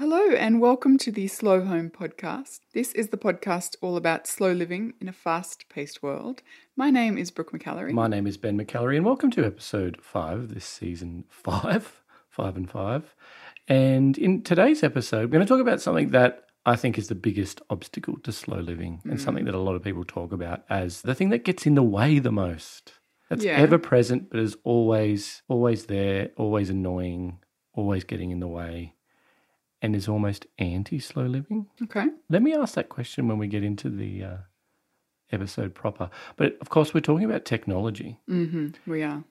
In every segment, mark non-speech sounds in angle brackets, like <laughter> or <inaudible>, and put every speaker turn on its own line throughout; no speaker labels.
Hello, and welcome to the Slow Home Podcast. This is the podcast all about slow living in a fast paced world. My name is Brooke McAlary.
My name is Ben McAlary, and welcome to episode five of this season five, <laughs> five and five. And in today's episode, we're going to talk about something that I think is the biggest obstacle to slow living, and mm. something that a lot of people talk about as the thing that gets in the way the most. That's
Yeah.
ever present, but is always, always there, always annoying, always getting in the way, and is almost anti slow living.
okay.
Let me ask that question when we get into the uh, episode proper. But of course, we're talking about technology.
hmm We are.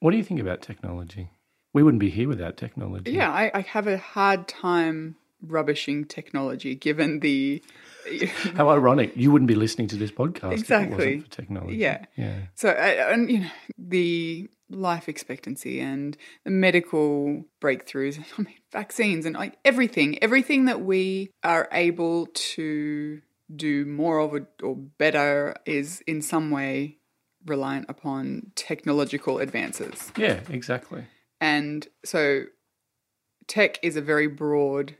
What do you think about technology? We wouldn't be here without technology.
Yeah, I, I have a hard time rubbishing technology given the. <laughs>
How ironic. You wouldn't be listening to this podcast if it
Exactly.
wasn't for technology.
Yeah.
Yeah.
So, and you know, the life expectancy and the medical breakthroughs, <laughs> I mean, vaccines and like everything, everything that we are able to do more of or better is in some way reliant upon technological advances.
Yeah, exactly.
And so, tech is a very broad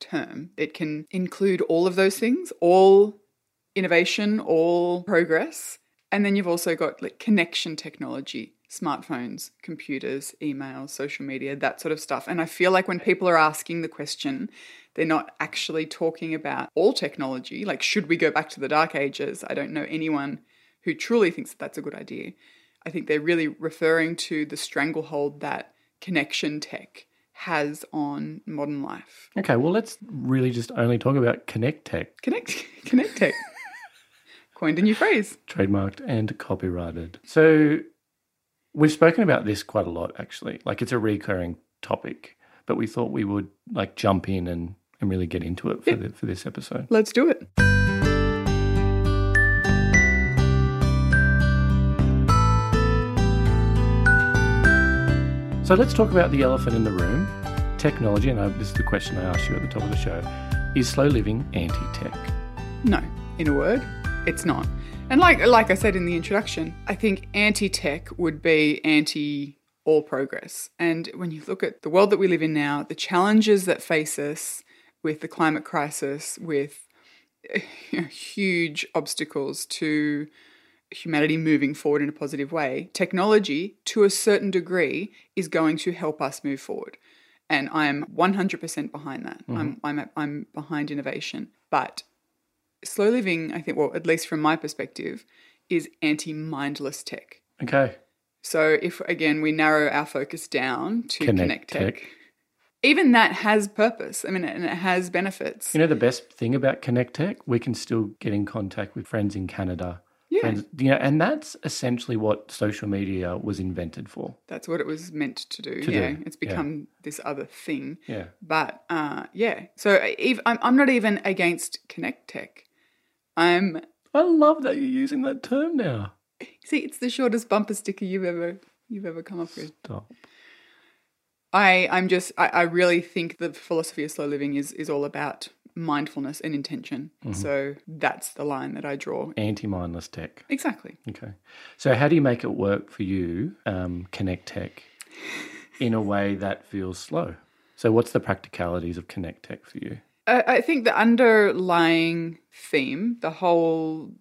term. It can include all of those things, all innovation, all progress. And then you've also got like connection technology, smartphones, computers, emails, social media, that sort of stuff. And I feel like when people are asking the question, they're not actually talking about all technology. Like, should we go back to the dark ages? I don't know anyone who truly thinks that that's a good idea. I think they're really referring to the stranglehold that connection tech has on modern life.
Okay, well, let's really just only talk about Connect Tech,
Connect, connect tech. <laughs> Coined a new phrase.
trademarked and copyrighted. So we've spoken about this quite a lot, actually. Like it's a recurring topic, but we thought we would like jump in and, and really get into it for, the, for this episode.
Let's do it.
So let's talk about the elephant in the room technology. And I, this is the question I asked you at the top of the show Is slow living anti tech?
No, in a word, it's not. And like like I said in the introduction, I think anti-tech would be anti all progress. And when you look at the world that we live in now, the challenges that face us with the climate crisis, with you know, huge obstacles to humanity moving forward in a positive way, technology, to a certain degree, is going to help us move forward. And I'm 100% behind that. I'm, mm-hmm. I'm, I'm behind innovation. But slow living, I think, well, at least from my perspective, is anti mindless tech.
Okay.
So if, again, we narrow our focus down to
Connect
connect, tech,
tech.
even that has purpose. I mean, and it has benefits.
You know, the best thing about Connect Tech, we can still get in contact with friends in Canada.
Yeah.
Friends, you know, and that's essentially what social media was invented for.
That's what it was meant to do.
To
yeah,
do,
it's
yeah.
become this other thing.
Yeah.
But uh, yeah, so I'm, I'm not even against Connect Tech. I'm
I love that you're using that term now.
see, it's the shortest bumper sticker you've ever you've ever come up with.
Stop.
I I'm just I, I really think the philosophy of slow living is is all about mindfulness and intention.
Mm-hmm.
So that's the line that I draw.
Anti mindless tech.
Exactly.
Okay. So, how do you make it work for you, um, Connect Tech, in a way that feels slow? So, what's the practicalities of Connect Tech for you?
I, I think the underlying theme, the whole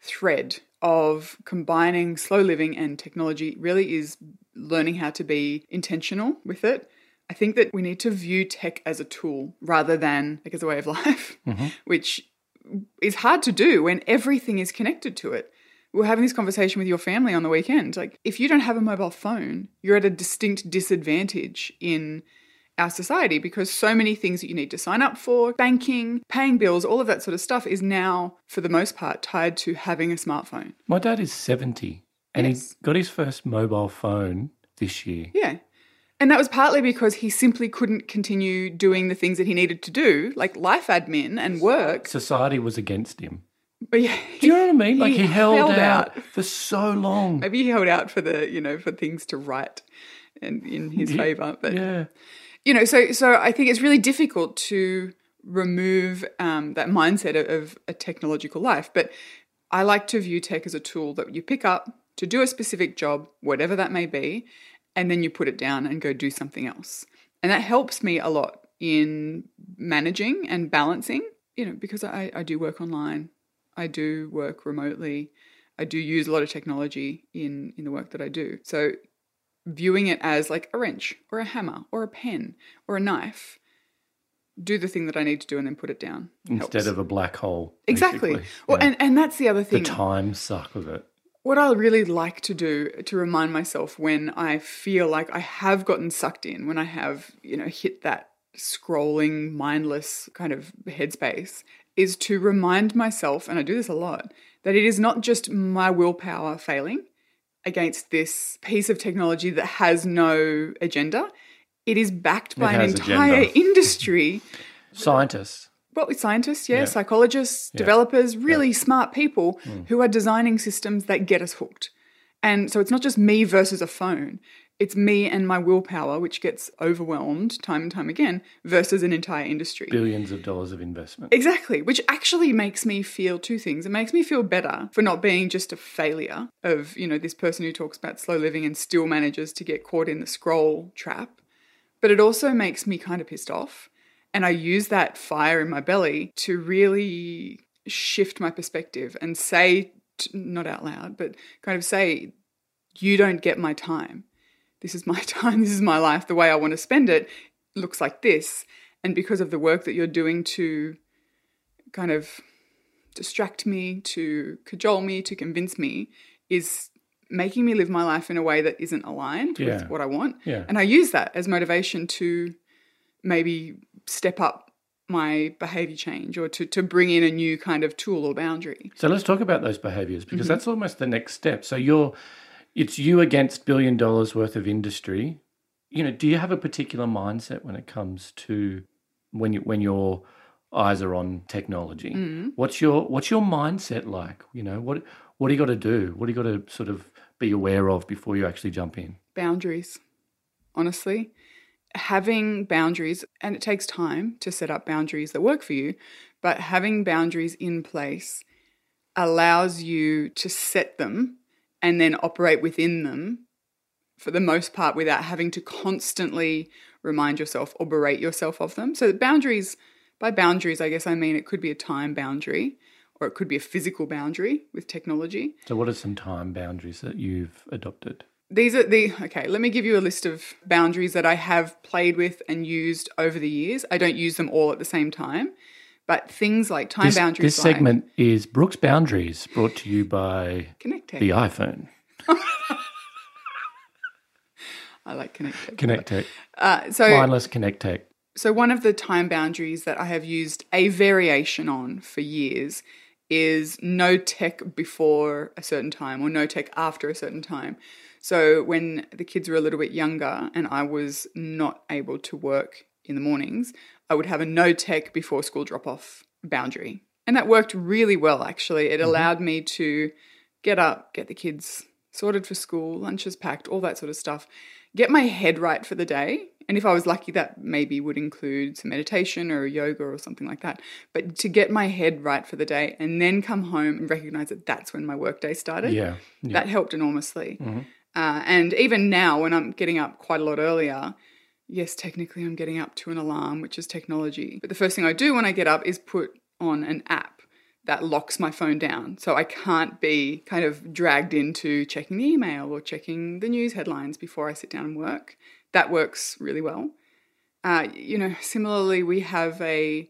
thread of combining slow living and technology really is learning how to be intentional with it. I think that we need to view tech as a tool rather than like as a way of <laughs> life, mm-hmm. which is hard to do when everything is connected to it. We're having this conversation with your family on the weekend. Like, if you don't have a mobile phone, you're at a distinct disadvantage in our society because so many things that you need to sign up for, banking, paying bills, all of that sort of stuff is now, for the most part, tied to having a smartphone.
My dad is 70 and
Yes.
he got his first mobile phone this year.
Yeah. And that was partly because he simply couldn't continue doing the things that he needed to do, like life admin and work.
Society was against him.
But yeah,
Do you know what I mean? <laughs> Like
He
he, held,
held
out,
out.
for so long.
maybe he held out for the, you know, for things to write and in his favor. But
Yeah.
You know, so so I think it's really difficult to remove um, that mindset of, of a technological life. But I like to view tech as a tool that you pick up to do a specific job, whatever that may be, and then you put it down and go do something else. And that helps me a lot in managing and balancing, you know, because I, I do work online, I do work remotely, I do use a lot of technology in, in the work that I do. So viewing it as like a wrench or a hammer or a pen or a knife, do the thing that I need to do and then put it down.
Instead
helps.
of a black hole.
Exactly. Well, and, and that's the other thing.
the time suck of it.
what I really like to do to remind myself when I feel like I have gotten sucked in, when I have, you know, hit that scrolling, mindless kind of headspace, is to remind myself, and I do this a lot, that it is not just my willpower failing against this piece of technology that has no agenda. It is backed by an entire
agenda. <laughs>
industry
Scientists.
well, with scientists, yeah,
Yeah.
psychologists,
Yeah.
developers, really smart people who are designing systems that get us hooked. And so it's not just me versus a phone. It's me and my willpower, which gets overwhelmed time and time again, versus an entire industry.
Billions of dollars of investment.
Exactly, which actually makes me feel two things. It makes me feel better for not being just a failure of, you know, this person who talks about slow living and still manages to get caught in the scroll trap. But it also makes me kind of pissed off. And I use that fire in my belly to really shift my perspective and say, not out loud, but kind of say, you don't get my time. This is my <laughs> time. This is my life. The way I want to spend it looks like this. And because of the work that you're doing to kind of distract me, to cajole me, to convince me, is making me live my life in a way that isn't aligned
Yeah.
with what I want.
Yeah.
And I use that as motivation to maybe step up my behavior change or to, to bring in a new kind of tool or boundary.
So let's talk about those behaviors
Mm-hmm.
because that's almost the next step. So you're it's you against billion dollars worth of industry. You know, do you have a particular mindset when it comes to when you when your eyes are on technology?
Mm-hmm.
What's your what's your mindset like? You know, what what do you got to do? What do you got to sort of be aware of before you actually jump in?
boundaries, honestly. Having boundaries, and it takes time to set up boundaries that work for you, but having boundaries in place allows you to set them and then operate within them for the most part without having to constantly remind yourself or berate yourself of them. So, boundaries, by boundaries, I guess I mean it could be a time boundary or it could be a physical boundary with technology.
So what are some time boundaries that you've adopted?
These are the okay. Let me give you a list of boundaries that I have played with and used over the years. I don't use them all at the same time, but things like time
This,
boundaries.
this
like
segment is Brooke's Boundaries, brought to you by
Connect Tech.
the iPhone. <laughs>
I like Connect Tech.
Connect Tech.
Uh, so,
Mindless Connect Tech.
so one of the time boundaries that I have used a variation on for years is no tech before a certain time or no tech after a certain time. So when the kids were a little bit younger and I was not able to work in the mornings, I would have a no tech before school drop off boundary. And that worked really well, actually. It mm-hmm. allowed me to get up, get the kids sorted for school, lunches packed, all that sort of stuff, get my head right for the day. And if I was lucky, that maybe would include some meditation or yoga or something like that. But to get my head right for the day and then come home and recognize that that's when my workday started,
Yeah. yeah.
that helped enormously. Mm-hmm. Uh, and even now, when I'm getting up quite a lot earlier, yes, technically I'm getting up to an alarm, which is technology. But the first thing I do when I get up is put on an app that locks my phone down. So I can't be kind of dragged into checking the email or checking the news headlines before I sit down and work. That works really well. Uh, you know, similarly, we have a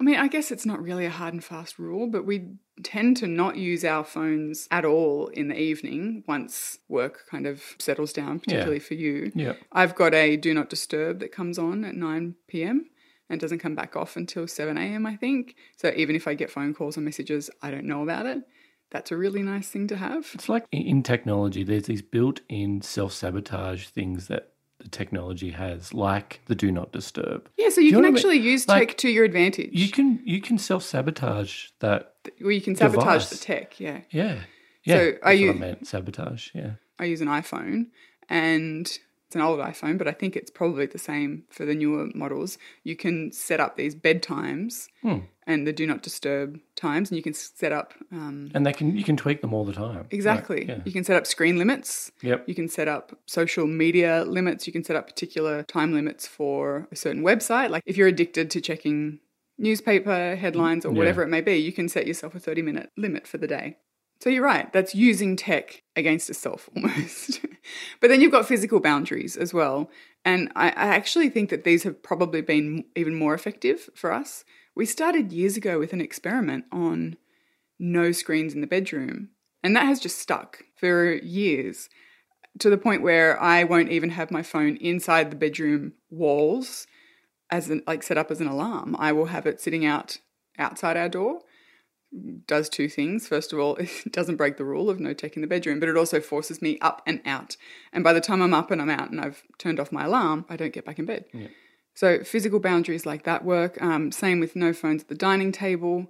I mean, I guess it's not really a hard and fast rule, but we tend to not use our phones at all in the evening once work kind of settles down, particularly for you.
Yeah.
I've got a do not disturb that comes on at 9 p.m. and doesn't come back off until 7 a.m., I think. So even if I get phone calls or messages, I don't know about it. That's a really nice thing to have.
It's like in- in technology, there's these built in self sabotage things that the technology has, like the do not disturb.
Yeah, so you
know
can
what I mean?
actually use
Like,
tech to your advantage.
You can you can self sabotage that.
well, you can sabotage
device.
the tech, yeah.
Yeah. Yeah.
So
that's
are
what
you-
I meant sabotage? Yeah.
I use an iPhone and it's an old iPhone, but I think it's probably the same for the newer models. You can set up these bed times
Hmm.
and the do not disturb times, and you can set up um,
And they can you can tweak them all the time.
exactly.
Yeah.
You can set up screen limits.
Yep.
You can set up social media limits. You can set up particular time limits for a certain website. Like if you're addicted to checking newspaper headlines or
Yeah.
whatever it may be, you can set yourself a 30 minute limit for the day. So you're right, that's using tech against itself <laughs> almost. but then you've got physical boundaries as well. And I, I actually think that these have probably been even more effective for us. We started years ago with an experiment on no screens in the bedroom, and that has just stuck for years to the point where I won't even have my phone inside the bedroom walls as an, like set up as an alarm. I will have it sitting out outside our door. Does two things. First of all, <laughs> it doesn't break the rule of no tech in the bedroom, but it also forces me up and out. And by the time I'm up and I'm out and I've turned off my alarm, I don't get back in bed.
Yeah.
So physical boundaries like that work. Um, same with no phones at the dining table.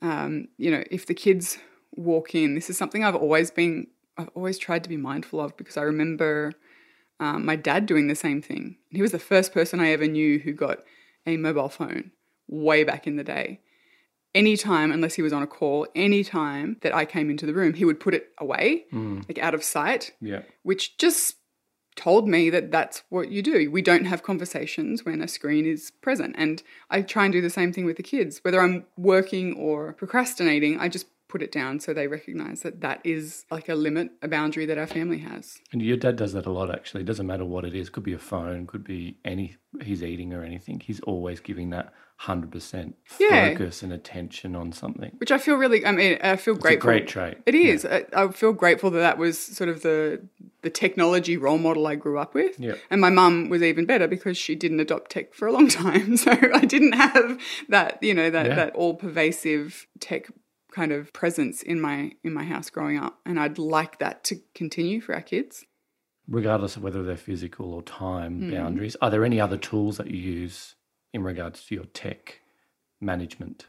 Um, you know, if the kids walk in, this is something I've always been, I've always tried to be mindful of because I remember um, my dad doing the same thing. He was the first person I ever knew who got a mobile phone way back in the day. Anytime, unless he was on a call, anytime that I came into the room, he would put it away, mm. like out of sight,
Yeah.
which just told me that that's what you do. We don't have conversations when a screen is present. And I try and do the same thing with the kids. Whether I'm working or procrastinating, I just put it down so they recognize that that is like a limit, a boundary that our family has.
And your dad does that a lot actually. It doesn't matter what it is. Could be a phone, could be any he's eating or anything. He's always giving that hundred percent
Yeah.
focus and attention on something.
Which I feel really, I mean, I feel
It's
grateful.
a great trait.
It is. I, I feel grateful that that was sort of the the technology role model I grew up with.
Yeah.
And my mum was even better because she didn't adopt tech for a long <laughs> time, so I didn't have that you know that
Yeah.
that all pervasive tech kind of presence in my in my house growing up, and I'd like that to continue for our kids.
Regardless of whether they're physical or time
Hmm.
boundaries, are there any other tools that you use in regards to your tech management?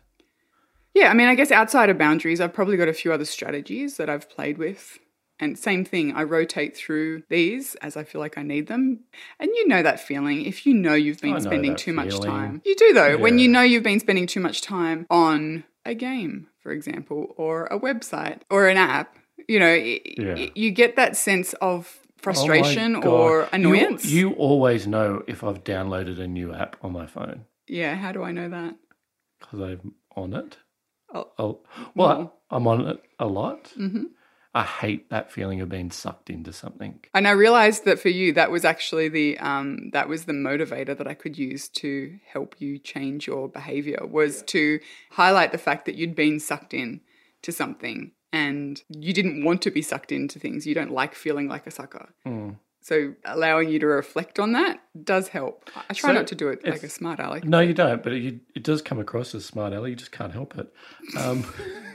Yeah, I mean, I guess outside of boundaries, I've probably got a few other strategies that I've played with. And same thing, I rotate through these as I feel like I need them. And you know that feeling if you know you've
I know
been spending too much time. You do though, when you know you've been spending too much time on a game, for example, or a website or an app, you know,
Yeah.
you get that sense of frustration
God.
or annoyance.
You, always know if I've downloaded a new app on my phone
yeah, how do I know that?
because I'm on it.
Oh,
Oh, well. I'm on it a lot.
Mhm.
I hate that feeling of being sucked into something.
And I realized that for you, that was actually the um, that was the motivator that I could use to help you change your behavior was to highlight the fact that you'd been sucked in to something and you didn't want to be sucked into things. You don't like feeling like a sucker.
Mm.
So allowing you to reflect on that does help. I try
So
not to do it like a smart aleck.
No, you don't, but it, it does come across as smart, Ellie. You just can't help it. Um, <laughs>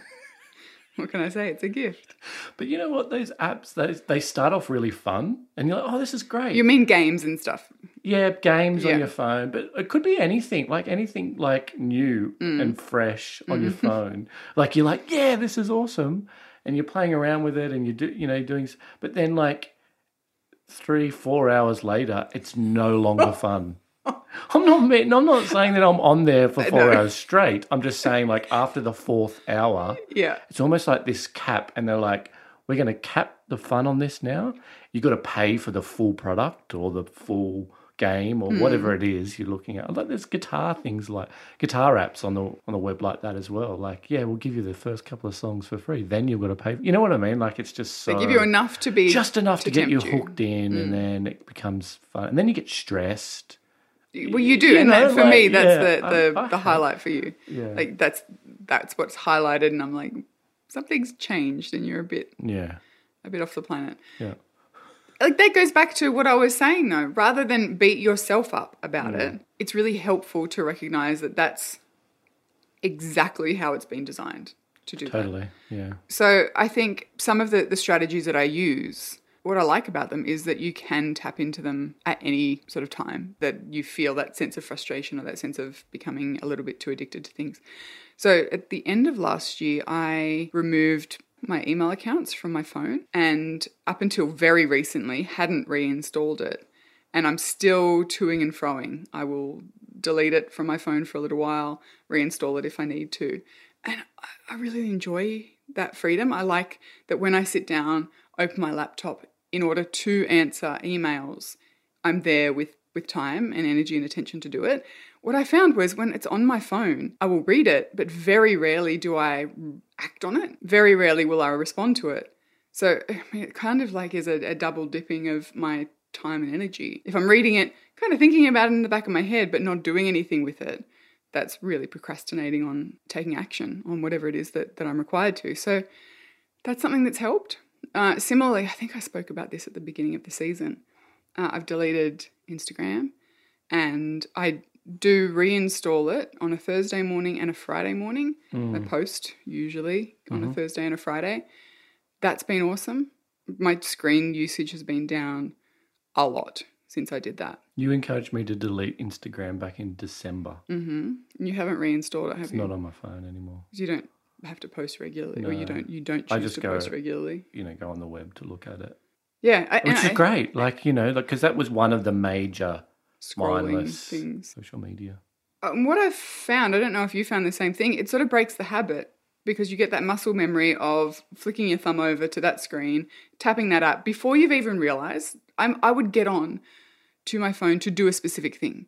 What can I say? It's a gift.
but you know what? Those apps, they, they start off really fun, and you're like, oh, this is great.
You mean games and stuff?
Yeah, games
Yeah.
on your phone, but it could be anything, like anything like new
Mm.
and fresh on
Mm-hmm.
your <laughs> phone. Like you're like, yeah, this is awesome, and you're playing around with it, and you do, you know, doing. But then like three, four hours later, it's no longer <laughs> fun. <laughs> I'm not. mean- I'm not saying that I'm on there for <laughs> four hours straight. I'm just saying like after the fourth hour,
Yeah.
it's almost like this cap, and they're like, "We're going to cap the fun on this now. You got to pay for the full product or the full game or hmm. whatever it is you're looking at." Like there's guitar things like guitar apps on the on the web like that as well. Like, yeah, we'll give you the first couple of songs for free. Then you've got to pay. You know what I mean? Like it's just so
They give you enough to be
just enough to, get you hooked in, and hmm. then it becomes fun, and then you get stressed.
Well, you do,
You
and
know,
that, for me, that's
yeah,
the the,
I- I
the highlight for you.
Yeah.
Like that's that's what's highlighted, and I'm like, something's changed, and you're a bit
Yeah,
a bit off the planet.
yeah,
Like that goes back to what I was saying, though. Rather than beat yourself up about it, it's really helpful to recognize that that's exactly how it's been designed to do that.
totally. Yeah,
So I think some of the, the strategies that I use, what I like about them is that you can tap into them at any sort of time that you feel that sense of frustration or that sense of becoming a little bit too addicted to things. So at the end of last year, I removed my email accounts from my phone and up until very recently hadn't reinstalled it and I'm still toing and froing. I will delete it from my phone for a little while, reinstall it if I need to. And I- really enjoy that freedom. I like that when I sit down, open my laptop in order to answer emails, I'm there with, with time and energy and attention to do it. What I found was when it's on my phone, I will read it, but very rarely do I act on it. Very rarely will I respond to it. So <sighs> it kind of like is a, a double dipping of my time and energy. If I'm reading it, kind of thinking about it in the back of my head, but not doing anything with it, that's really procrastinating on taking action on whatever it is that, that I'm required to. So that's something that's helped. Uh, similarly, I think I spoke about this at the beginning of the season. Uh, I've deleted Instagram and I do reinstall it on a Thursday morning and a Friday morning. I post usually on a Thursday and a Friday. That's been awesome. My screen usage has been down a lot since I did that.
You encouraged me to delete Instagram back in December.
hmm You haven't reinstalled it, have
It's
you?
not on my phone anymore.
you don't have to post regularly, or you don't you don't
I
choose
just
to
go-
post regularly.
You know, go on the web to look at it,
Yeah, I,
which is
I-
great. Like you know, because that was one of the major
Scrolling
mindless
things.
social media.
Um, what I've found, I don't know if you found the same thing. It sort of breaks the habit because you get that muscle memory of flicking your thumb over to that screen, tapping that up before you've even realized. I'm I would get on to my phone to do a specific thing.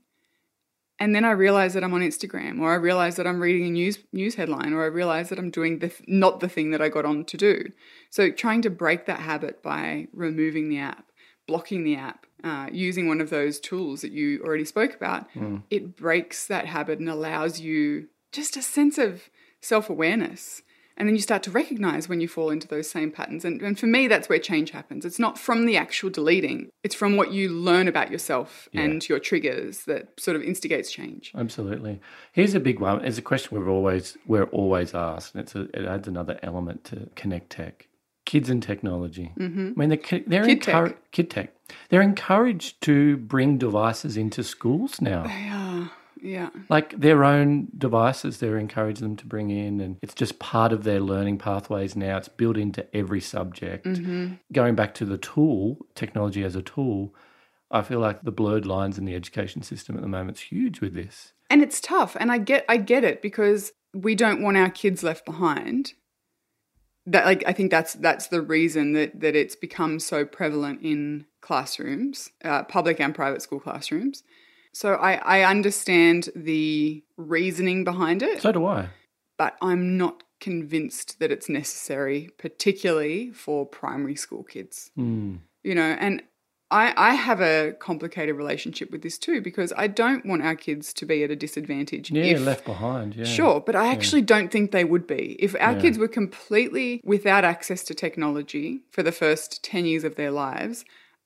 And then I realize that I'm on Instagram, or I realize that I'm reading a news news headline, or I realize that I'm doing the not the thing that I got on to do. So trying to break that habit by removing the app, blocking the app, uh, using one of those tools that you already spoke about, it breaks that habit and allows you just a sense of self awareness. And then you start to recognize when you fall into those same patterns. And, and for me, that's where change happens. It's not from the actual deleting, it's from what you learn about yourself and your triggers that sort of instigates change.
Absolutely. Here's a big one. It's a question we've always we're always asked, and it's a, it adds another element to Connect Tech. Kids and technology. Mm-hmm. I mean, they're, they're
Kid tech.
Kid tech. They're encouraged to bring devices into schools now.
Yeah, yeah.
like their own devices they're encouraging them to bring in and it's just part of their learning pathways now it's built into every subject going back to the tool technology as a tool i feel like the blurred lines in the education system at the moment is huge with this
And it's tough. And I get I get it because we don't want our kids left behind. That like I think that's that's the reason that that it's become so prevalent in classrooms, uh, public and private school classrooms. So I, I understand the reasoning behind it,
so do i
but I'm not convinced that it's necessary, particularly for primary school kids
mm.
you know and I, I have a complicated relationship with this too because I don't want our kids to be at a disadvantage.
yeah
if,
left behind yeah
Sure, but I actually don't think they would be. If our
Yeah.
kids were completely without access to technology for the first 10 years of their lives,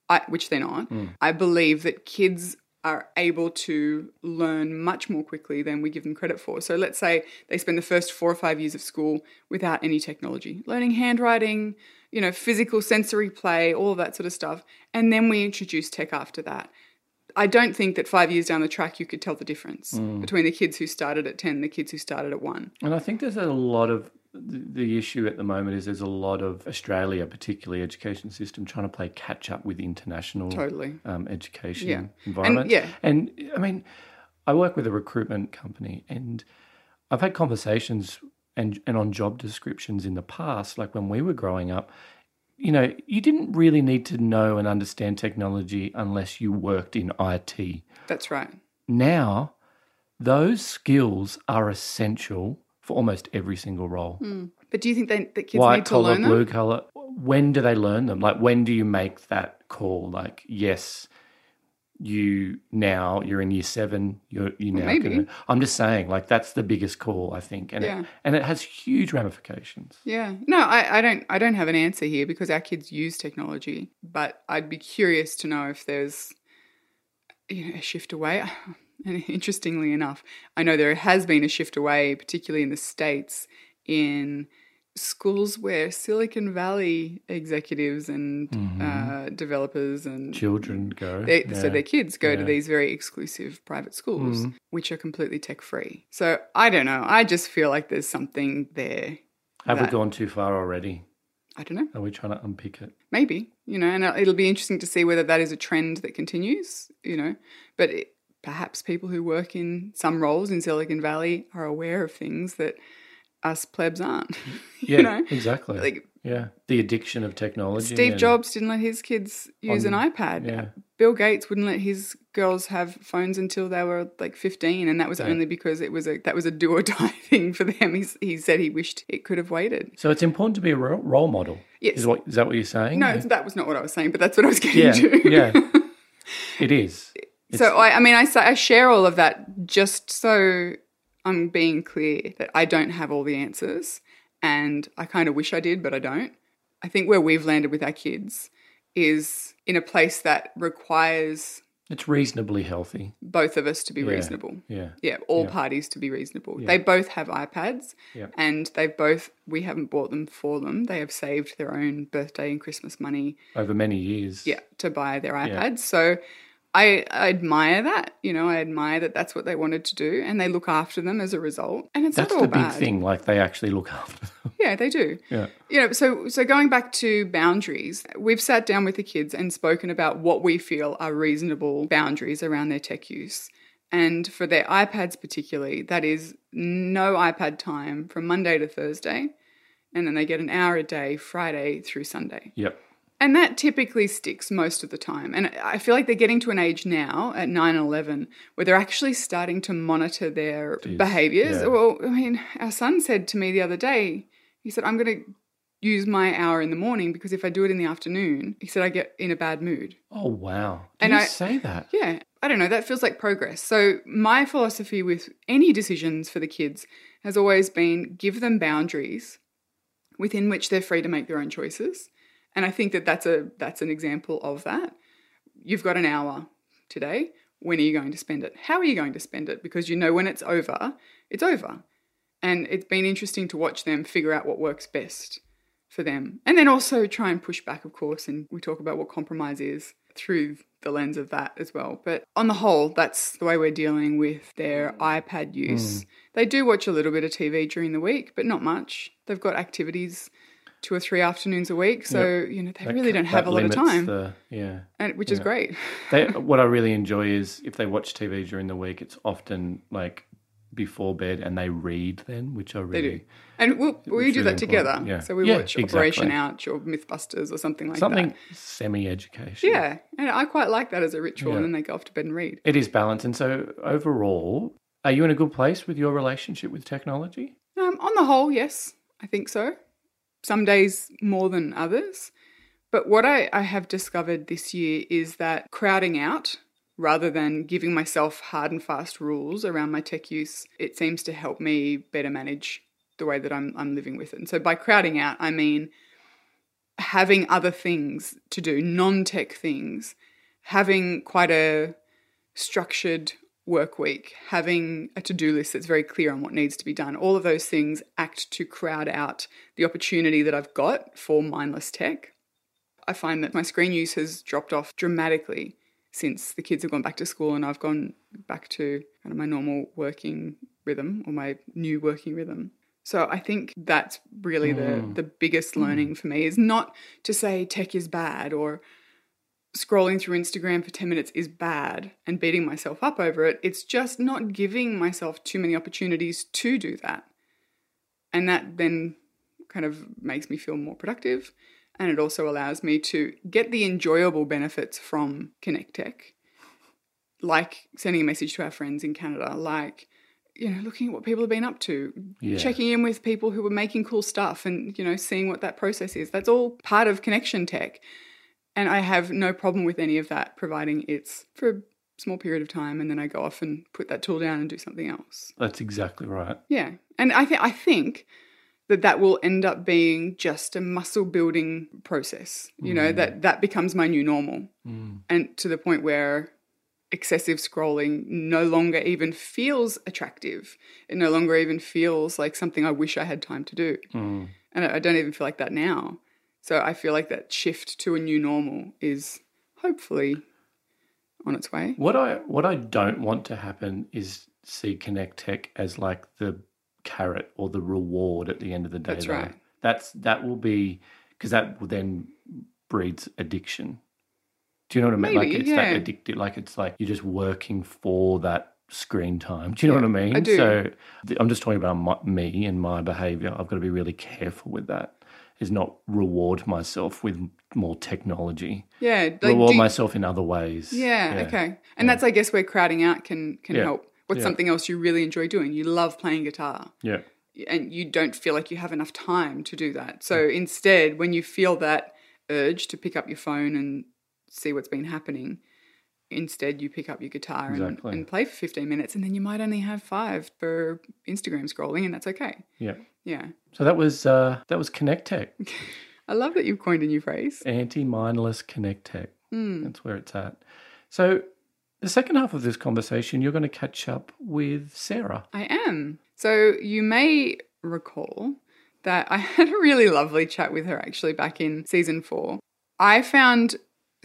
I, which they're not,
Hmm.
I believe that kids are able to learn much more quickly than we give them credit for. So let's say they spend the first four or five years of school without any technology, learning handwriting, you know, physical sensory play, all of that sort of stuff. And then we introduce tech after that. I don't think that five years down the track you could tell the difference mm. between the kids who started at 10 and the kids who started at 1.
And I think there's a lot of the issue at the moment is there's a lot of Australia, particularly education system, trying to play catch up with international
Totally.
um, education
Yeah.
environment.
yeah.
and I mean, I work with a recruitment company, and I've had conversations and and on job descriptions in the past, like when we were growing up. You know, you didn't really need to know and understand technology unless you worked in IT
That's right.
now those skills are essential for almost every single role. Hmm.
But do you think they, that kids
White
need to
collar,
learn them?
blue collar. When do they learn them? Like when do you make that call? Like yes, you now you're in year seven. You're you now.
maybe.
Gonna, I'm just saying, like that's the biggest call I think, and
Yeah.
it, and it has huge ramifications.
Yeah. No, I, I don't I don't have an answer here because our kids use technology. But I'd be curious to know if there's you know, a shift away. <laughs> And <laughs> interestingly enough, I know there has been a shift away, particularly in the States, in schools where Silicon Valley executives and uh, developers and
Children go.
They, So
Mm-hmm.
their kids go to these very exclusive private schools,
Mhm.
which are completely tech free. So I don't know. I just feel like there's something there.
Have we gone too far already?
I don't know.
Are we trying to unpick it?
Maybe, you know, and it'll be interesting to see whether that is a trend that continues, you know. But it, perhaps people who work in some roles in Silicon Valley are aware of things that us plebs aren't. <laughs>
Yeah,
you know,
exactly.
like
yeah, the addiction of technology.
Steve Jobs didn't let his kids use
On-
an iPad.
yeah.
Bill Gates wouldn't let his girls have phones until they were like 15 and that was only because it was a that was a do or <laughs> die thing for them. He, he said he wished it could have waited.
So it's important to be a role model.
Yes.
Is what is that what you're saying?
No,
yeah.
that was not what I was saying, but that's what I was getting
yeah,
to.
yeah. <laughs> It is. It's-
So I, I mean, I, say- I share all of that just so I'm being clear that I don't have all the answers, and I kind of wish I did, but I don't. I think where we've landed with our kids is in a place that requires
It's reasonably healthy.
both of us to be
Yeah.
reasonable.
Yeah.
Yeah, all
Yeah.
parties to be reasonable.
Yeah.
They both have iPads,
Yeah.
and they've both. We haven't bought them for them. They have saved their own birthday and Christmas money
Over many years.
yeah, to buy their iPads. So I, I admire that. You know, I admire that that's what they wanted to do, and they look after them as a result. And it's
That's
not all
the big
bad.
thing. Like they actually look after them. <laughs>
Yeah, they do.
yeah.
You know, so so going back to boundaries, we've sat down with the kids and spoken about what we feel are reasonable boundaries around their tech use. And for their iPads particularly, that is no iPad time from Monday to Thursday, and then they get an hour a day Friday through Sunday.
Yep.
And that typically sticks most of the time. And I feel like they're getting to an age now at 9 and 11 where they're actually starting to monitor their
Jeez,
behaviors.
yeah.
Well, I mean, our son said to me the other day, he said, I'm going to use my hour in the morning because if I do it in the afternoon, he said, I get in a bad mood.
Oh wow. Did
And
you
I-
say that?
Yeah, I don't know. That feels like progress. So, my philosophy with any decisions for the kids has always been give them boundaries within which they're free to make their own choices. And I think that that's a that's an example of that. You've got an hour today. When are you going to spend it? How are you going to spend it? Because you know when it's over, it's over. And it's been interesting to watch them figure out what works best for them. And then also try and push back, of course, and we talk about what compromise is through the lens of that as well. But on the whole, that's the way we're dealing with their iPad use. Mm. They do watch a little bit of TV during the week, but not much. They've got activities two or three afternoons a week, so you know they
That
really don't have a lot of time,
The, yeah.
and which is great. <laughs>
They, <laughs> what I really enjoy is if they watch TV during the week, it's often like before bed and they read then, which I
They
really
do, and we'll, we
It's
do
really
that together.
yeah.
So we
Yeah,
watch Operation
exactly.
Ouch or MythBusters or something like
something
that.
Something semi-education.
Yeah, and I quite like that as a ritual,
Yeah.
and then they go off to bed and read.
It is balanced. And so overall, are you in a good place with your relationship with technology?
Um, on the whole, yes, I think so. Some days more than others. But what I, I have discovered this year is that crowding out rather than giving myself hard and fast rules around my tech use, it seems to help me better manage the way that I'm, I'm living with it. And so by crowding out, I mean having other things to do, non tech things, having quite a structured work week, having a to do list that's very clear on what needs to be done. All of those things act to crowd out the opportunity that I've got for mindless tech. I find that my screen use has dropped off dramatically since the kids have gone back to school and I've gone back to kind of my normal working rhythm or my new working rhythm. So I think that's really the hmm. the biggest hmm. learning for me is not to say tech is bad or scrolling through Instagram for 10 minutes is bad and beating myself up over it. It's just not giving myself too many opportunities to do that. And that then kind of makes me feel more productive. And it also allows me to get the enjoyable benefits from Connect Tech, like sending a message to our friends in Canada, like, you know, looking at what people have been up to,
Yeah.
checking in with people who are making cool stuff and, you know, seeing what that process is. That's all part of connection tech. And I have no problem with any of that, providing it's for a small period of time and then I go off and put that tool down and do something else.
That's exactly right.
Yeah. And I think I think that that will end up being just a muscle building process. You know, that that becomes my new normal. And to the point where excessive scrolling no longer even feels attractive. It no longer even feels like something I wish I had time to do.
Mm.
And I I don't even feel like that now. So I feel like that shift to a new normal is hopefully on its way.
What I what I don't want to happen is see Connect Tech as like the carrot or the reward at the end of the day.
That's
though.
right.
That's that will be because that will then breeds addiction. Do you know what I mean?
Maybe,
like it's
yeah.
that addictive. Like it's like you're just working for that screen time. Do you know
Yeah,
what I mean?
I do.
So I'm just talking about my, me and my behavior. I've got to be really careful with that. Is not reward myself with more technology.
Yeah, like,
reward
do-
myself in other ways.
Yeah, okay. And that's I guess where crowding out can can
Yeah.
help. What's
Yeah.
something else you really enjoy doing? You love playing guitar
Yeah.
and you don't feel like you have enough time to do that. So instead, when you feel that urge to pick up your phone and see what's been happening, instead you pick up your guitar and,
Exactly.
and play for 15 minutes and then you might only have 5 for Instagram scrolling and that's okay.
Yeah.
Yeah.
So that was uh, that was Connect Tech, <laughs>
I love that you've coined a new phrase.
anti-mindless Connect Tech.
Hmm.
That's where it's at. So the second half of this conversation, you're going to catch up with Sara.
I am. So you may recall that I <laughs> had a really lovely chat with her actually back in season four. I found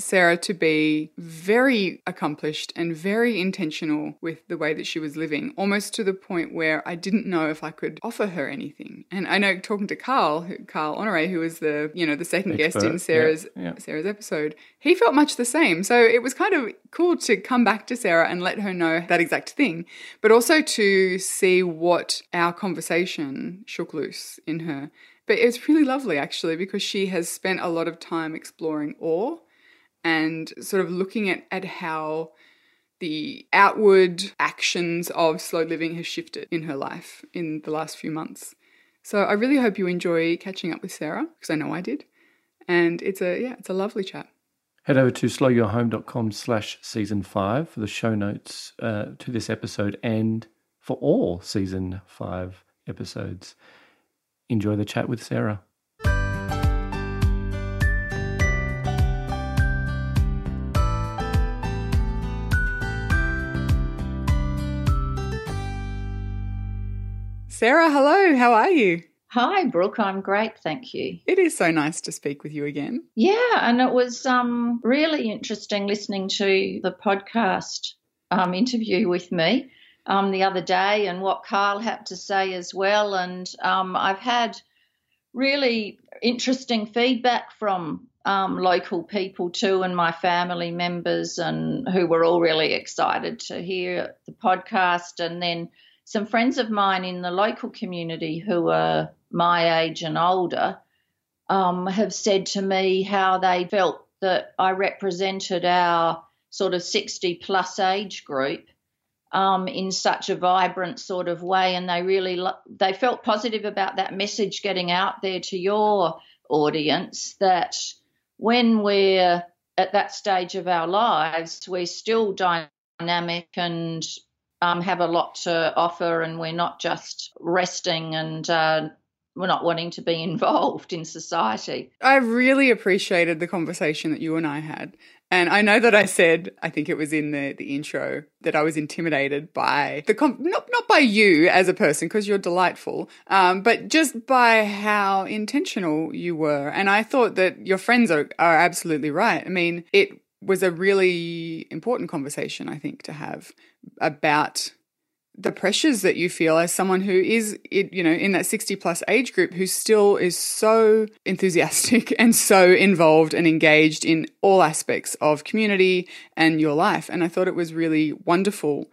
Sara to be very accomplished and very intentional with the way that she was living, almost to the point where I didn't know if I could offer her anything. And I know talking to Carl, who, Carl Honore, who was the you know the second guest in Sara's
yeah, yeah.
Sara's episode, he felt much the same. So it was kind of cool to come back to Sara and let her know that exact thing, but also to see what our conversation shook loose in her. But it's really lovely actually because she has spent a lot of time exploring awe and sort of looking at, at how the outward actions of slow living has shifted in her life in the last few months. So I really hope you enjoy catching up with Sara because I know I did. And it's a yeah, it's a lovely chat.
Head over to slowyourhome.com slash season five for the show notes uh, to this episode and for all season five episodes. Enjoy the chat with Sara.
Sara, hello, how are you?
Hi, Brooke. I'm great, thank you.
It is so nice to speak with you again.
Yeah, and it was um, really interesting listening to the podcast um, interview with me um, the other day and what Carl had to say as well. And um, I've had really interesting feedback from um, local people too, and my family members, and who were all really excited to hear the podcast. And then some friends of mine in the local community who are my age and older um, have said to me how they felt that I represented our sort of 60 plus age group um, in such a vibrant sort of way, and they really lo- they felt positive about that message getting out there to your audience that when we're at that stage of our lives, we're still dynamic and um, have a lot to offer, and we're not just resting and uh, we're not wanting to be <laughs> involved in society.
I really appreciated the conversation that you and I had. And I know that I said, I think it was in the, the intro, that I was intimidated by the, com- not, not by you as a person, because you're delightful, um, but just by how intentional you were. And I thought that your friends are, are absolutely right. I mean, it was a really important conversation, I think, to have about the pressures that you feel as someone who is you know in that 60 plus age group who still is so enthusiastic <laughs> and so involved and engaged in all aspects of community and your life and i thought it was really wonderful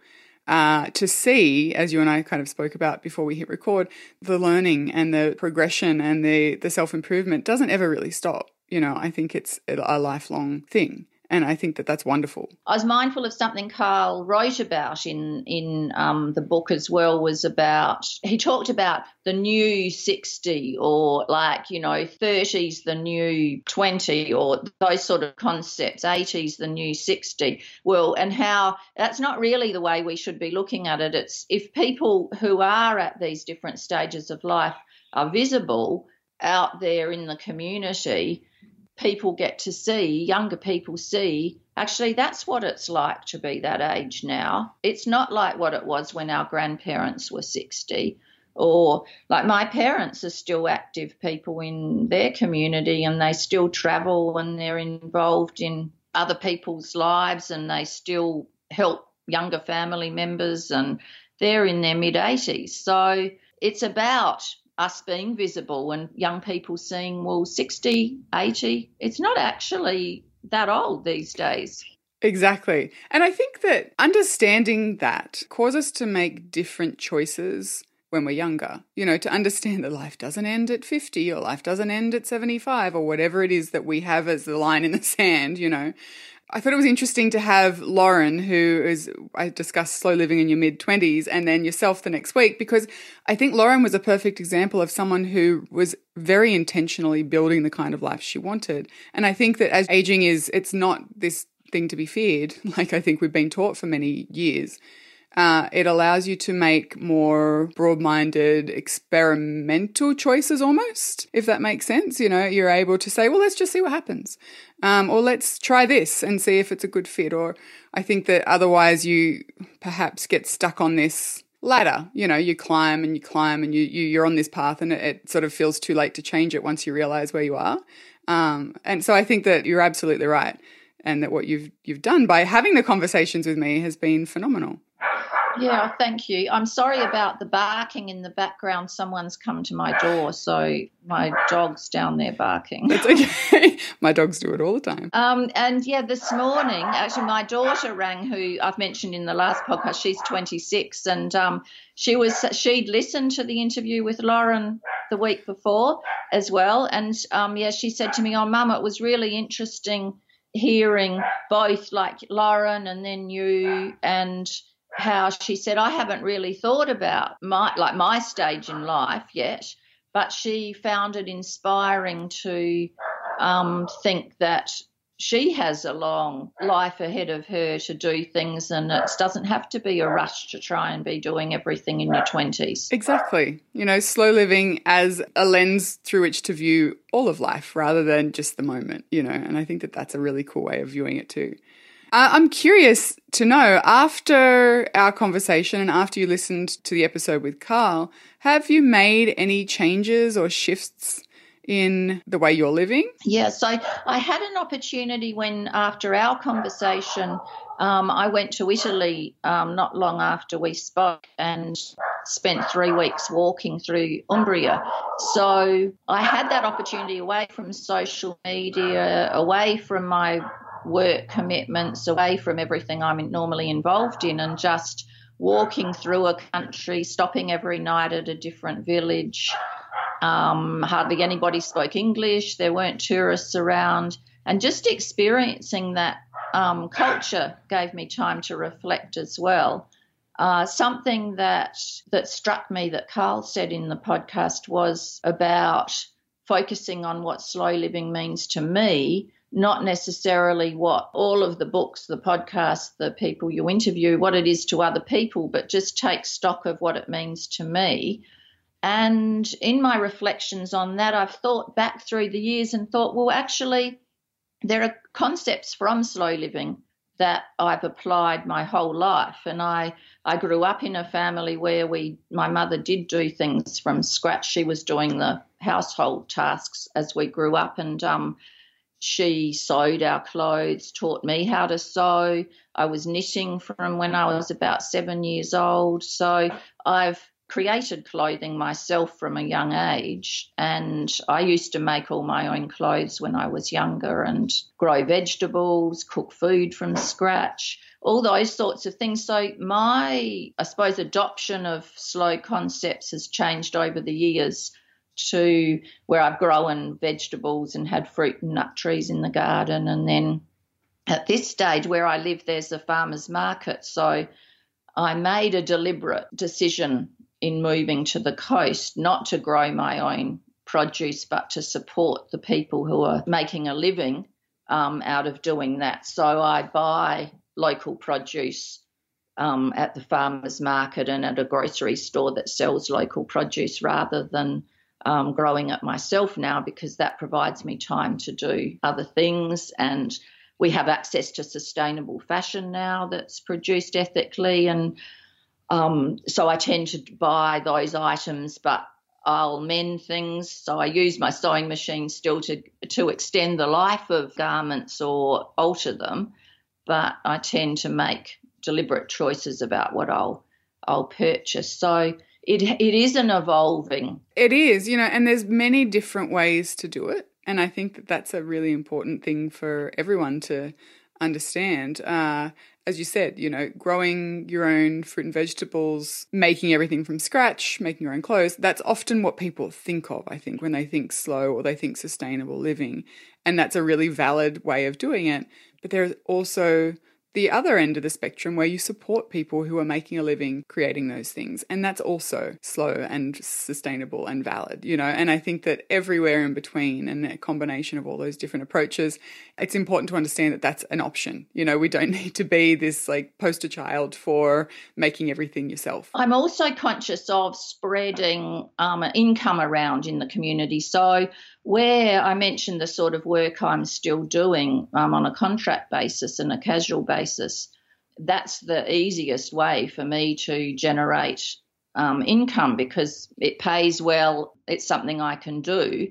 uh, to see, as you and I kind of spoke about before we hit record, the learning and the progression and the the self improvement doesn't ever really stop. You know, I think it's a lifelong thing, and I think that that's wonderful.
I was mindful of something Carl wrote about in in um, the book as well. Was about he talked about the new sixty or like you know thirties the new twenty or those sort of concepts. Eighties the new sixty. Well, and how that's not really the way we should be looking at it. It's if people who are at these different stages of life are visible out there in the community people get to see, younger people see, actually, that's what it's like to be that age now. It's not like what it was when our grandparents were 60. Or like my parents are still active people in their community and they still travel and they're involved in other people's lives and they still help younger family members and they're in their mid 80s. So it's about us being visible and young people seeing, well, 60, 80, it's not actually that old these days.
Exactly. And I think that understanding that causes us to make different choices when we're younger. You know, to understand that life doesn't end at 50 or life doesn't end at 75 or whatever it is that we have as the line in the <laughs> sand, you know. I thought it was interesting to have Lauren, who is, I discussed slow living in your mid 20s, and then yourself the next week, because I think Lauren was a perfect example of someone who was very intentionally building the kind of life she wanted. And I think that as aging is, it's not this thing to be feared, <laughs> like I think we've been taught for many years. Uh, it allows you to make more broad minded, experimental choices almost, if that makes sense. You know, you're able to say, well, let's just see what happens. Um, or let's try this and see if it's a good fit. Or I think that otherwise you perhaps get stuck on this ladder. You know, you climb and you climb and you, you, you're on this path and it, it sort of feels too late to change it once you realize where you are. Um, and so I think that you're absolutely right. And that what you've you've done by having the conversations with me has been phenomenal.
Yeah, thank you. I'm sorry about the barking in the background. Someone's come to my door, so my dog's down there barking.
It's okay. <laughs> my dogs do it all the time.
Um, and yeah, this morning, actually, my daughter rang, who I've mentioned in the last podcast. She's 26, and um, she was she'd listened to the interview with Lauren the week before as well, and um, yeah, she said to me, "Oh, Mum, it was really interesting." hearing both like Lauren and then you and how she said, I haven't really thought about my like my stage in life yet, but she found it inspiring to um, think that she has a long life ahead of her to do things, and it doesn't have to be a rush to try and be doing everything in your 20s.
Exactly. You know, slow living as a lens through which to view all of life rather than just the moment, you know, and I think that that's a really cool way of viewing it too. Uh, I'm curious to know after our conversation and after you listened to the episode with Carl, have you made any changes or shifts in the way you're living?
Yes, I, I had an opportunity when, after our conversation, um, I went to Italy um, not long after we spoke and spent three weeks walking through Umbria. So I had that opportunity away from social media, away from my work commitments, away from everything I'm normally involved in, and just walking through a country, stopping every night at a different village. Um, hardly anybody spoke English. There weren't tourists around, and just experiencing that um, culture gave me time to reflect as well. Uh, something that that struck me that Carl said in the podcast was about focusing on what slow living means to me not necessarily what all of the books, the podcasts, the people you interview, what it is to other people, but just take stock of what it means to me. And in my reflections on that, I've thought back through the years and thought, well, actually, there are concepts from slow living that I've applied my whole life. And I, I grew up in a family where we, my mother did do things from scratch. She was doing the household tasks as we grew up, and um, she sewed our clothes, taught me how to sew. I was knitting from when I was about seven years old. So I've created clothing myself from a young age. And I used to make all my own clothes when I was younger and grow vegetables, cook food from scratch, all those sorts of things. So my, I suppose, adoption of slow concepts has changed over the years to where I've grown vegetables and had fruit and nut trees in the garden. And then at this stage where I live, there's a farmer's market. So I made a deliberate decision in moving to the coast not to grow my own produce, but to support the people who are making a living um, out of doing that. So I buy local produce um, at the farmer's market and at a grocery store that sells local produce rather than um, growing it myself now because that provides me time to do other things. And we have access to sustainable fashion now that's produced ethically. And um, so I tend to buy those items, but I'll mend things. So I use my sewing machine still to to extend the life of garments or alter them, but I tend to make deliberate choices about what I'll I'll purchase. So it it is an evolving.
It is, you know, and there's many different ways to do it, and I think that that's a really important thing for everyone to understand. Uh, as you said, you know, growing your own fruit and vegetables, making everything from scratch, making your own clothes, that's often what people think of, I think, when they think slow or they think sustainable living. And that's a really valid way of doing it. But there's also the other end of the spectrum where you support people who are making a living creating those things. And that's also slow and sustainable and valid, you know. And I think that everywhere in between and a combination of all those different approaches, it's important to understand that that's an option. You know, we don't <laughs> need to be this like poster child for making everything yourself.
I'm also conscious of spreading um, income around in the community. So where I mentioned the sort of work I'm still doing um, on a contract basis and a casual basis, that's the easiest way for me to generate um, income because it pays well. It's something I can do.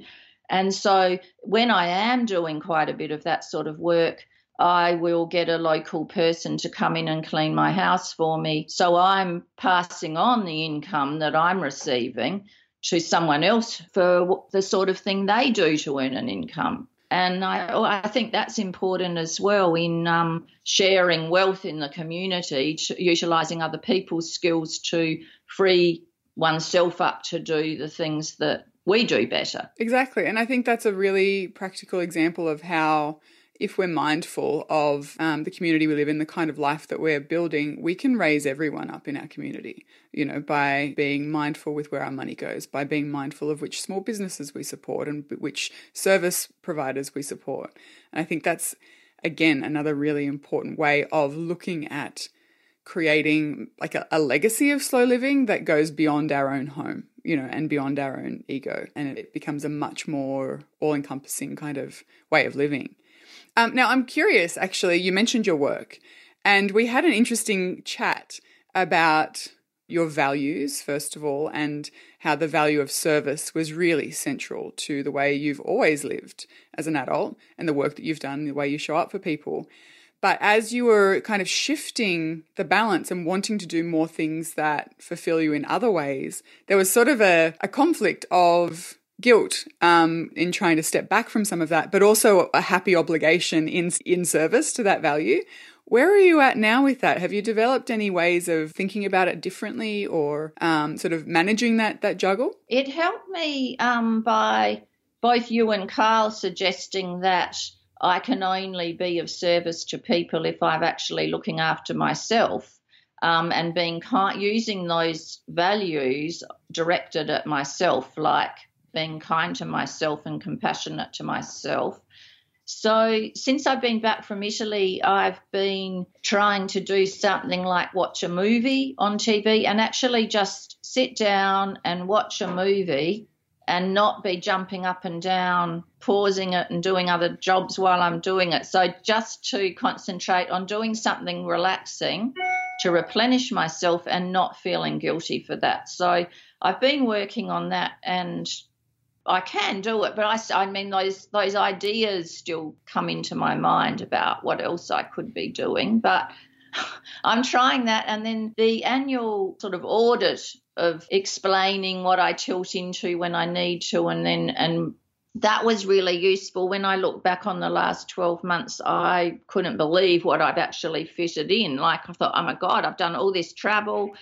And so when I am doing quite a bit of that sort of work, I will get a local person to come in and clean my house for me. So I'm passing on the income that I'm receiving to someone else for the sort of thing they do to earn an income. And I, oh, I think that's important as well in um, sharing wealth in the community, utilising other people's skills to free oneself up to do the things that we do better.
Exactly. And I think that's a really practical example of how if we're mindful of um, the community we live in, the kind of life that we're building, we can raise everyone up in our community, you know, by being mindful with where our money goes, by being mindful of which small businesses we support and which service providers we support. And I think that's, again, another really important way of looking at creating like a, a legacy of slow living that goes beyond our own home you know, and beyond our own ego. And it becomes a much more all encompassing kind of way of living. Um, now, I'm curious, actually, you mentioned your work, and we had an interesting chat about your values, first of all, and how the value of service was really central to the way you've always lived as an adult and the work that you've done, the way you show up for people. But as you were kind of shifting the balance and wanting to do more things that fulfill you in other ways, there was sort of a, a conflict of guilt um, in trying to step back from some of that, but also a happy obligation in in service to that value. Where are you at now with that? Have you developed any ways of thinking about it differently, or um, sort of managing that that juggle?
It helped me um, by both you and Carl suggesting that I can only be of service to people if I'm actually looking after myself. Um, and being using those values directed at myself, like being kind to myself and compassionate to myself. So, since I've been back from Italy, I've been trying to do something like watch a movie on TV and actually just sit down and watch a movie and not be jumping up and down, pausing it and doing other jobs while I'm doing it. So, just to concentrate on doing something relaxing to replenish myself and not feeling guilty for that. So, I've been working on that and I can do it, but I, I mean, those those ideas still come into my mind about what else I could be doing. But <laughs> I'm trying that, and then the annual sort of audit of explaining what I tilt into when I need to, and then and that was really useful. When I look back on the last 12 months, I couldn't believe what I'd actually fitted in. Like I thought, oh my God, I've done all this travel.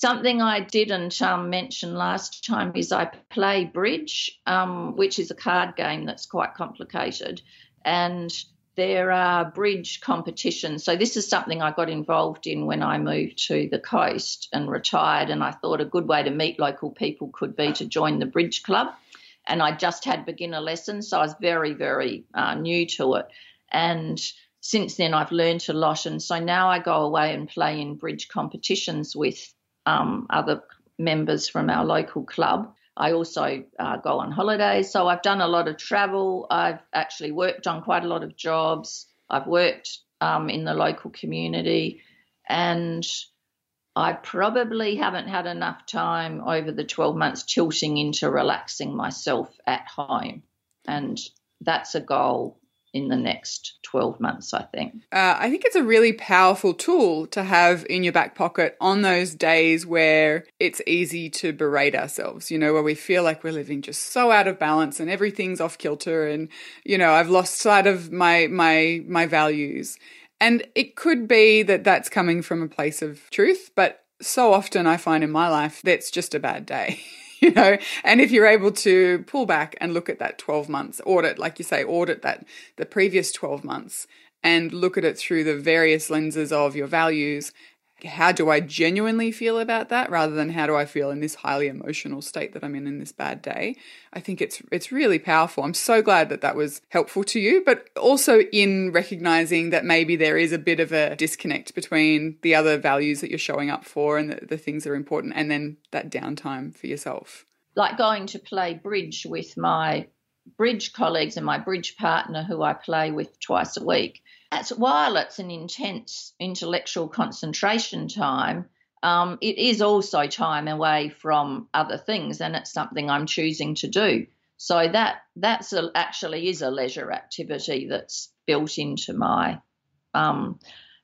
Something I didn't um, mention last time is I play bridge, um, which is a card game that's quite complicated. And there are bridge competitions. So, this is something I got involved in when I moved to the coast and retired. And I thought a good way to meet local people could be to join the bridge club. And I just had beginner lessons, so I was very, very uh, new to it. And since then, I've learned a lot. And so now I go away and play in bridge competitions with um, other members from our local club. I also uh, go on holidays. So I've done a lot of travel. I've actually worked on quite a lot of jobs. I've worked um, in the local community. And I probably haven't had enough time over the 12 months tilting into relaxing myself at home. And that's a goal in the next 12 months, I think.
Uh, I think it's a really powerful tool to have in your back pocket on those days where it's easy to berate ourselves, you know, where we feel like we're living just so out of balance and everything's off kilter and, you know, I've lost sight of my, my, my values. And it could be that that's coming from a place of truth, but so often I find in my life that's just a bad day. <laughs> you know and if you're able to pull back and look at that 12 months audit like you say audit that the previous 12 months and look at it through the various lenses of your values how do I genuinely feel about that rather than how do I feel in this highly emotional state that I'm in in this bad day. I think it's it's really powerful. I'm so glad that that was helpful to you, but also in recognizing that maybe there is a bit of a disconnect between the other values that you're showing up for and the, the things that are important and then that downtime for yourself.
Like going to play bridge with my bridge colleagues and my bridge partner who I play with twice a week as while it's an intense intellectual concentration time, um, it is also time away from other things, and it's something I'm choosing to do. So that that's a, actually is a leisure activity that's built into my um,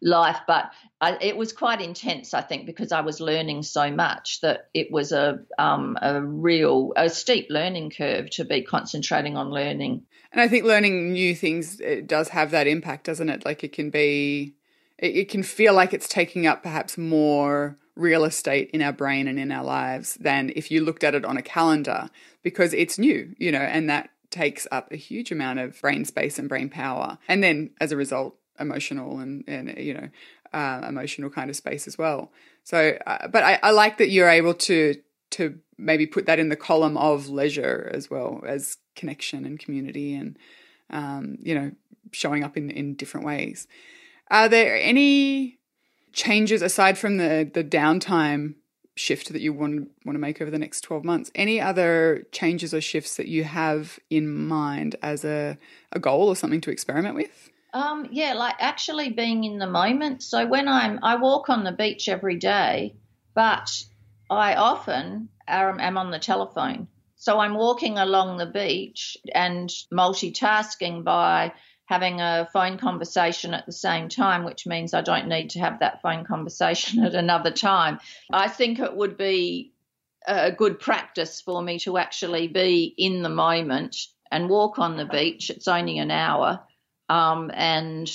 life. But I, it was quite intense, I think, because I was learning so much that it was a um, a real a steep learning curve to be concentrating on learning.
And I think learning new things does have that impact, doesn't it? Like it can be, it, it can feel like it's taking up perhaps more real estate in our brain and in our lives than if you looked at it on a calendar because it's new, you know, and that takes up a huge amount of brain space and brain power. And then as a result, emotional and, and you know, uh, emotional kind of space as well. So, uh, but I, I like that you're able to to maybe put that in the column of leisure as well as connection and community and um, you know showing up in in different ways. Are there any changes aside from the the downtime shift that you want want to make over the next 12 months any other changes or shifts that you have in mind as a, a goal or something to experiment with
um, yeah, like actually being in the moment. So when I'm, I walk on the beach every day, but I often am on the telephone. So I'm walking along the beach and multitasking by having a phone conversation at the same time, which means I don't need to have that phone conversation <laughs> at another time. I think it would be a good practice for me to actually be in the moment and walk on the beach. It's only an hour um, and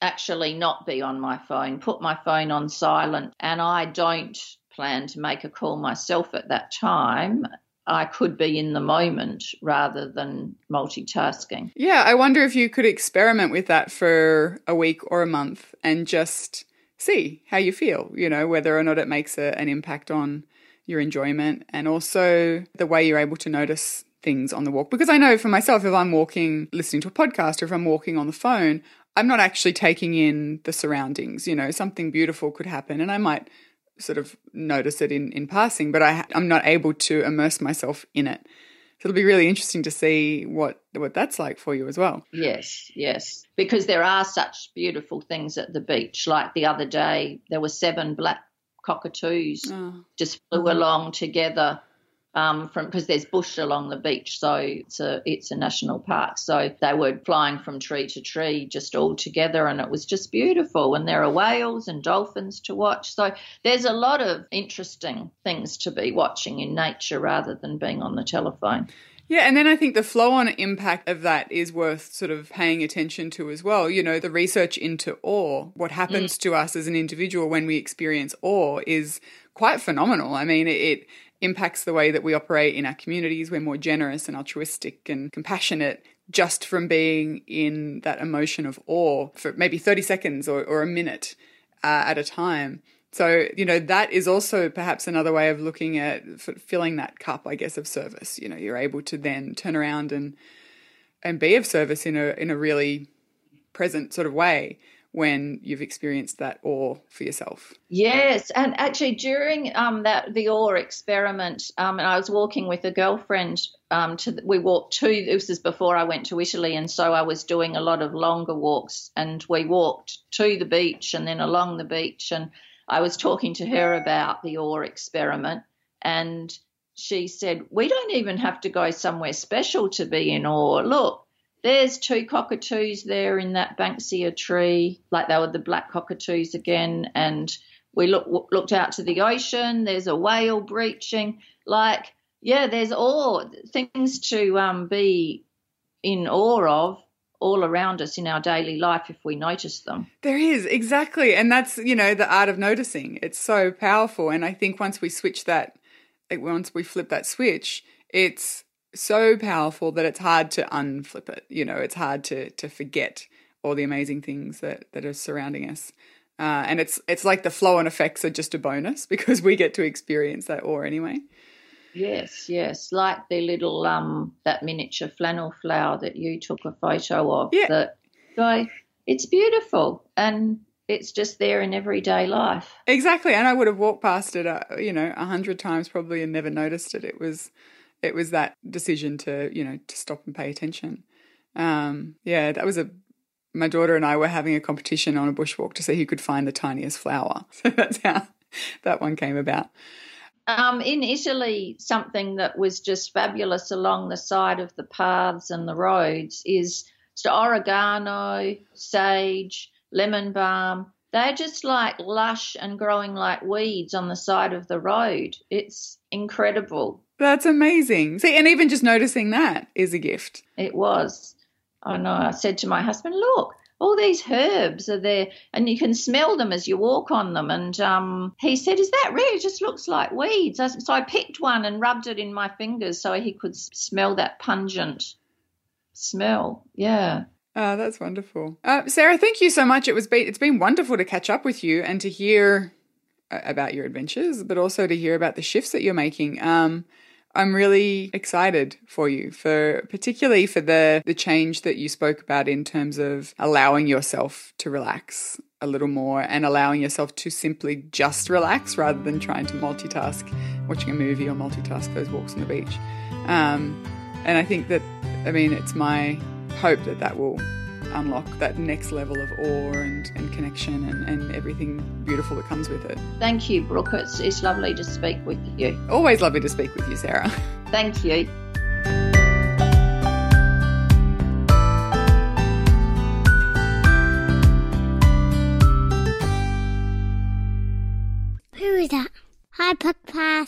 actually not be on my phone, put my phone on silent. And I don't plan to make a call myself at that time. I could be in the moment rather than multitasking.
Yeah, I wonder if you could experiment with that for a week or a month and just see how you feel, you know, whether or not it makes a, an impact on your enjoyment and also the way you're able to notice things on the walk. Because I know for myself, if I'm walking, listening to a podcast, or if I'm walking on the phone, I'm not actually taking in the surroundings. You know, something beautiful could happen, and I might sort of notice it in, in passing, but I, I'm not able to immerse myself in it. So it'll be really interesting to see what what that's like for you as well.
Yes, yes, because there are such beautiful things at the beach. Like the other day, there were seven black cockatoos oh. just flew mm-hmm. along together um, from because there's bush along the beach, so it's a it's a national park. So they were flying from tree to tree just all together, and it was just beautiful. And there are whales and dolphins to watch. So there's a lot of interesting things to be watching in nature rather than being on the telephone.
Yeah, and then I think the flow on impact of that is worth sort of paying attention to as well. You know, the research into awe, what happens mm. to us as an individual when we experience awe is quite phenomenal. I mean, it impacts the way that we operate in our communities. We're more generous and altruistic and compassionate just from being in that emotion of awe for maybe 30 seconds or, or a minute uh, at a time. So, you know, that is also perhaps another way of looking at filling that cup, I guess, of service. You know, you're able to then turn around and and be of service in a in a really present sort of way when you've experienced that awe for yourself.
Yes, and actually during um, that the awe experiment, um, and I was walking with a girlfriend. Um, to we walked to this is before I went to Italy, and so I was doing a lot of longer walks, and we walked to the beach and then along the beach, and I was talking to her about the awe experiment, and she said, "We don't even have to go somewhere special to be in awe. Look." There's two cockatoos there in that Banksia tree, like they were the black cockatoos again. And we look, looked out to the ocean. There's a whale breaching. Like, yeah, there's all things to um, be in awe of all around us in our daily life if we notice them.
There is, exactly. And that's, you know, the art of noticing. It's so powerful. And I think once we switch that, once we flip that switch, it's so powerful that it's hard to unflip it. You know, it's hard to to forget all the amazing things that that are surrounding us. Uh, and it's it's like the flow and effects are just a bonus <laughs> because we get to experience that awe anyway.
Yes, yes, like the little um that miniature flannel flower that you took a photo of.
Yeah.
That guy, it's beautiful and it's just there in everyday life.
Exactly, and I would have walked past it, uh, you know, a hundred times probably and never noticed it. It was, it was that decision to, you know, to stop and pay attention. Um, yeah, that was a. My daughter and I were having a competition on a bushwalk to see who could find the tiniest flower. <laughs> So that's how that one came about.
Um, in Italy, something that was just fabulous along the side of the paths and the roads is oregano, sage, lemon balm. They're just like lush and growing like weeds on the side of the road. It's incredible.
That's amazing. See, and even just noticing that is a gift.
It was. I know. I said to my husband, look, all these herbs are there and you can smell them as you walk on them. And um, he said, Is that rare? It just looks like weeds. So I picked one and rubbed it in my fingers so he could smell that pungent smell. Yeah.
Oh, that's wonderful. Uh, Sara, thank you so much. It was be- it's been wonderful to catch up with you and to hear about your adventures, but also to hear about the shifts that you're making. Um, I'm really excited for you for particularly for the the change that you spoke about in terms of allowing yourself to relax a little more and allowing yourself to simply just relax rather than trying to multitask watching a movie or multitask those walks on the beach. Um, and I think that I mean it's my hope that that will unlock that next level of awe and, and connection and, and everything beautiful that comes with it.
Thank you, Brooke. It's, it's lovely to speak with you.
Always lovely to speak with you, Sara. <laughs>
Thank you.
Who is that? Hi, Papa.